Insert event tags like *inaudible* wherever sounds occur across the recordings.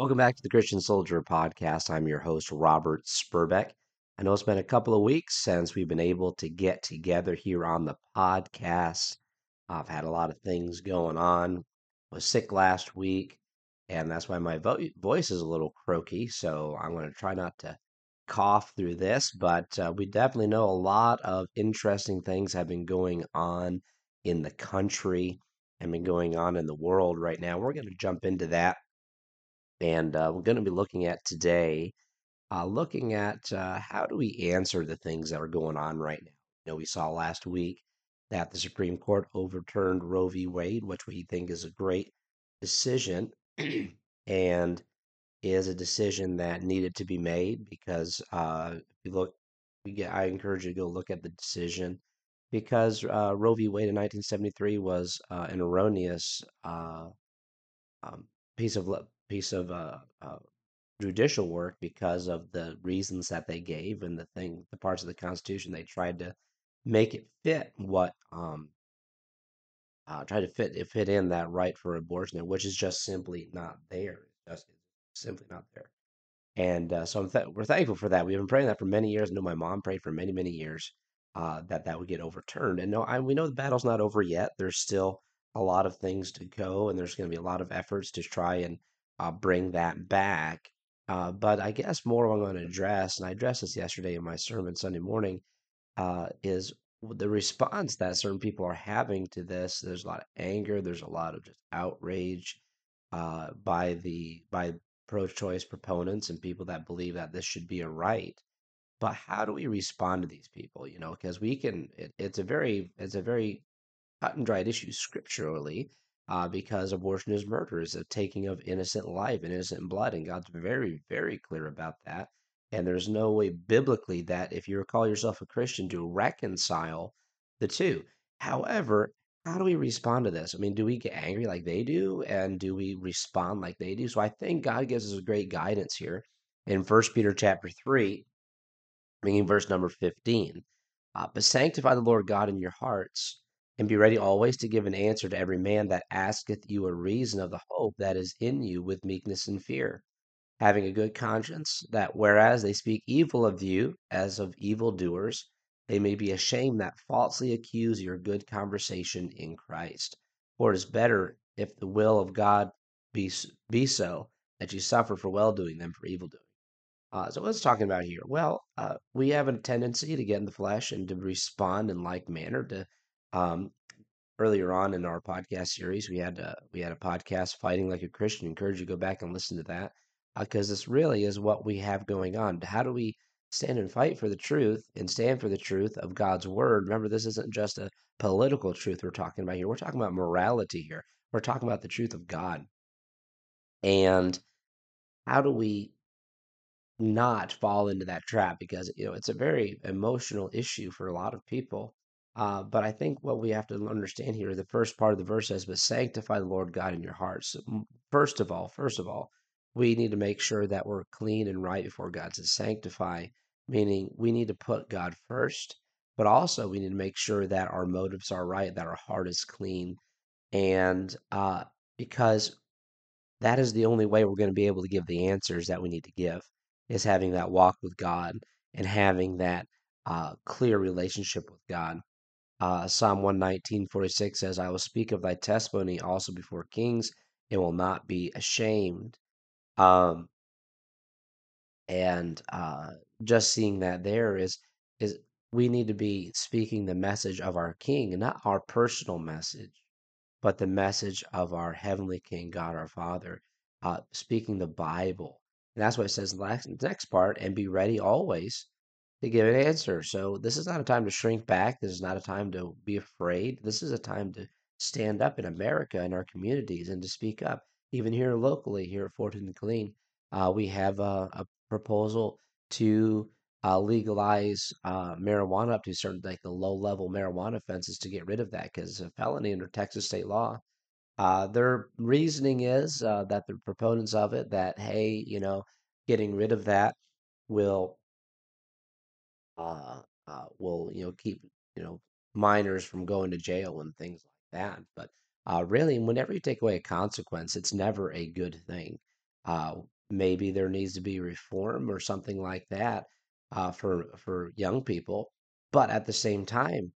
Welcome back to the Christian Soldier Podcast. I'm your host, Robert Spurbeck. I know it's been a couple of weeks since we've been able to get together here on the podcast. I've had a lot of things going on. Was sick last week, and that's why my vo- voice is a little croaky. So I'm going to try not to cough through this, but uh, we definitely know a lot of interesting things have been going on in the country and been going on in the world right now. We're going to jump into that and uh, we're going to be looking at today, uh, looking at uh, how do we answer the things that are going on right now. You know, we saw last week that the Supreme Court overturned Roe v. Wade, which we think is a great decision, *clears throat* and is a decision that needed to be made because uh, if you look, we get, I encourage you to go look at the decision because uh, Roe v. Wade in 1973 was uh, an erroneous uh, um, piece of piece of uh, uh, judicial work because of the reasons that they gave and the thing, the parts of the Constitution they tried to make it fit what um uh, try to fit it fit in that right for abortion, which is just simply not there. Just simply not there. And uh, so th- we're thankful for that. We've been praying that for many years. I know my mom prayed for many, many years uh, that that would get overturned. And no, I, we know the battle's not over yet. There's still a lot of things to go, and there's going to be a lot of efforts to try and uh, bring that back. Uh, but I guess more I'm going to address, and I addressed this yesterday in my sermon Sunday morning, uh, is the response that certain people are having to this. There's a lot of anger. There's a lot of just outrage uh, by the by pro-choice proponents and people that believe that this should be a right. But how do we respond to these people? You know, because we can. It, it's a very it's a very cut and dried issue scripturally uh, because abortion is murder, is a taking of innocent life and innocent blood. And God's very, very clear about that. And there's no way biblically that if you call yourself a Christian to reconcile the two. However, how do we respond to this? I mean, do we get angry like they do? And do we respond like they do? So I think God gives us a great guidance here in First Peter chapter 3, beginning verse number 15. Uh, but sanctify the Lord God in your hearts and be ready always to give an answer to every man that asketh you a reason of the hope that is in you with meekness and fear, having a good conscience, that whereas they speak evil of you as of evil doers, they may be ashamed that falsely accuse your good conversation in Christ. For it is better if the will of God be, be so that you suffer for well doing than for evil doing. Uh, so what's talking about here? Well, uh, we have a tendency to get in the flesh and to respond in like manner to um, earlier on in our podcast series, we had a, we had a podcast, Fighting Like a Christian. I encourage you to go back and listen to that because uh, this really is what we have going on. How do we stand and fight for the truth and stand for the truth of God's word? Remember, this isn't just a political truth we're talking about here. We're talking about morality here. We're talking about the truth of God. And how do we not fall into that trap? Because you know it's a very emotional issue for a lot of people uh, but I think what we have to understand here, the first part of the verse says, "But sanctify the Lord God in your hearts." First of all, first of all, we need to make sure that we're clean and right before God. To sanctify, meaning we need to put God first, but also we need to make sure that our motives are right, that our heart is clean, and uh, because that is the only way we're going to be able to give the answers that we need to give, is having that walk with God and having that uh, clear relationship with God. Uh, Psalm 119, 46 says, I will speak of thy testimony also before kings and will not be ashamed. Um, and uh, just seeing that there is is we need to be speaking the message of our king, not our personal message, but the message of our heavenly king, God our Father, uh, speaking the Bible. And that's what it says in the next part, and be ready always to give an answer. So this is not a time to shrink back. This is not a time to be afraid. This is a time to stand up in America in our communities and to speak up. Even here locally, here at Fort and Killeen, uh, we have a, a proposal to uh, legalize uh, marijuana up to certain like the low level marijuana offenses to get rid of that because it's a felony under Texas state law. Uh, their reasoning is uh, that the proponents of it that hey, you know, getting rid of that will uh, uh, will you know keep you know minors from going to jail and things like that. But uh, really, whenever you take away a consequence, it's never a good thing. Uh, maybe there needs to be reform or something like that uh, for for young people. But at the same time,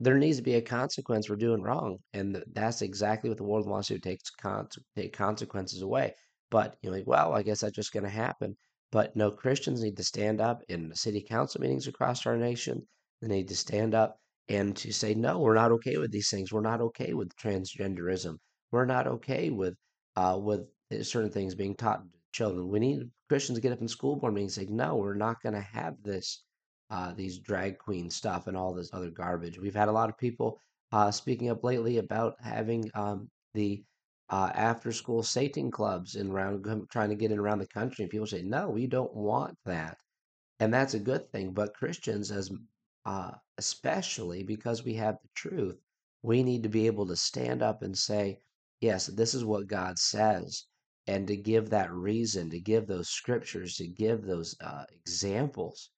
there needs to be a consequence for doing wrong, and that's exactly what the world wants to do, takes con- take consequences away. But you know, well, I guess that's just going to happen. But no, Christians need to stand up in the city council meetings across our nation. They need to stand up and to say, no, we're not okay with these things. We're not okay with transgenderism. We're not okay with uh, with certain things being taught to children. We need Christians to get up in school board meetings and say, no, we're not going to have this uh, these drag queen stuff and all this other garbage. We've had a lot of people uh, speaking up lately about having um, the uh, after school Satan clubs and around trying to get in around the country. And people say, no, we don't want that. And that's a good thing. But Christians, as uh, especially because we have the truth, we need to be able to stand up and say, yes, this is what God says. And to give that reason, to give those scriptures, to give those uh, examples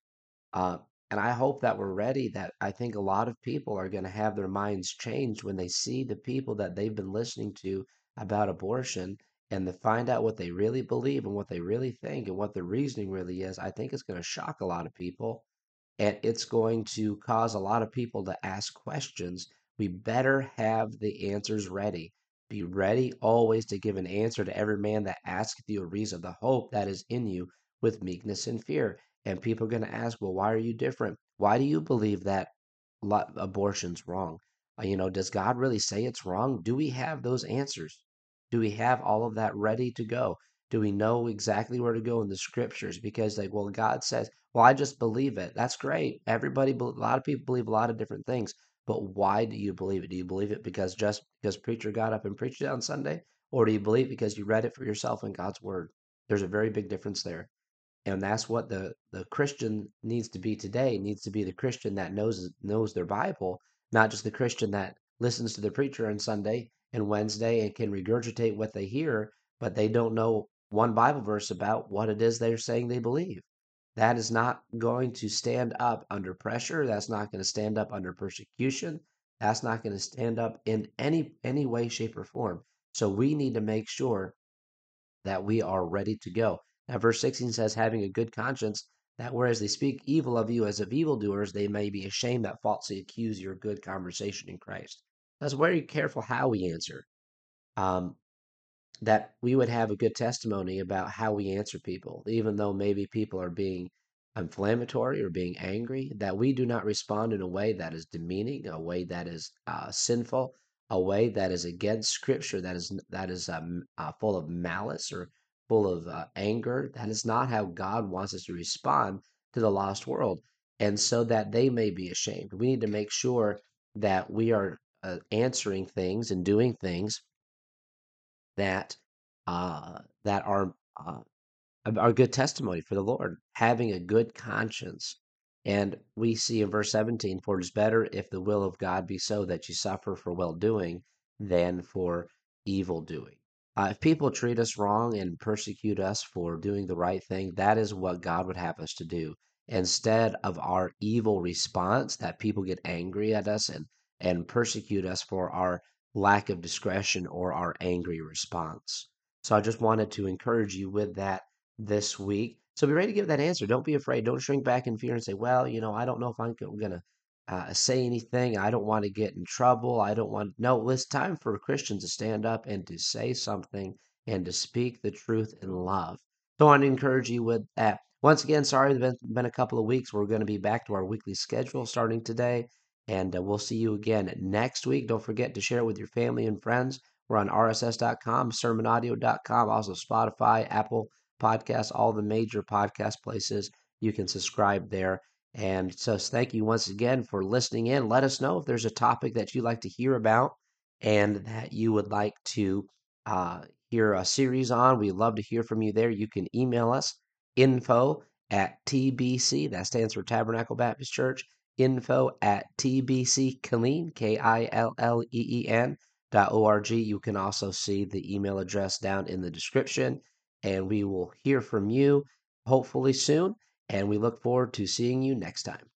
uh, and I hope that we're ready. That I think a lot of people are going to have their minds changed when they see the people that they've been listening to about abortion and to find out what they really believe and what they really think and what their reasoning really is. I think it's going to shock a lot of people and it's going to cause a lot of people to ask questions. We better have the answers ready. Be ready always to give an answer to every man that asketh you a reason, the hope that is in you with meekness and fear. And people are going to ask, well, why are you different? Why do you believe that abortion's wrong? Uh, you know, does God really say it's wrong? Do we have those answers? Do we have all of that ready to go? Do we know exactly where to go in the scriptures? Because, like, well, God says, well, I just believe it. That's great. Everybody, a lot of people believe a lot of different things. But why do you believe it? Do you believe it because just because preacher got up and preached it on Sunday? Or do you believe because you read it for yourself in God's word? There's a very big difference there and that's what the the Christian needs to be today needs to be the Christian that knows knows their Bible, not just the Christian that listens to the preacher on Sunday and Wednesday and can regurgitate what they hear, but they don't know one Bible verse about what it is they're saying they believe. That is not going to stand up under pressure. That's not going to stand up under persecution. That's not going to stand up in any any way, shape, or form. So we need to make sure that we are ready to go. Now, verse 16 says, having a good conscience, that whereas they speak evil of you as of evildoers, they may be ashamed that falsely accuse your good conversation in Christ. That's very careful how we answer. Um, that we would have a good testimony about how we answer people, even though maybe people are being inflammatory or being angry, that we do not respond in a way that is demeaning, a way that is uh, sinful, a way that is against Scripture, that is that is um, uh, full of malice or full of uh, anger. That is not how God wants us to respond to the lost world. And so that they may be ashamed. We need to make sure that we are uh, answering things and doing things that uh, that are uh, are good testimony for the Lord, having a good conscience. And we see in verse 17, for it is better if the will of God be so that you suffer for well doing than for evil doing. Uh, if people treat us wrong and persecute us for doing the right thing, that is what God would have us to do. Instead of our evil response, that people get angry at us and, and persecute us for our lack of discretion or our angry response. So I just wanted to encourage you with that this week. So be ready to give that answer. Don't be afraid. Don't shrink back in fear and say, well, you know, I don't know if I'm going to uh, say anything. I don't want to get in trouble. I don't want. No, it's time for Christians to stand up and to say something and to speak the truth in love. So I want to encourage you with that. Once again, sorry, it's been, been a couple of weeks. We're going to be back to our weekly schedule starting today. And uh, we'll see you again next week. Don't forget to share it with your family and friends. We're on rss.com, sermonaudio.com, also Spotify, Apple Podcasts, all the major podcast places. You can subscribe there. And so thank you once again for listening in. Let us know if there's a topic that you'd like to hear about and that you would like to uh, hear a series on. We'd love to hear from you there. You can email us info at TBC, that stands for Tabernacle Baptist Church, info at TBC Killeen, dot org. You can also see the email address down in the description, and we will hear from you hopefully soon. And we look forward to seeing you next time.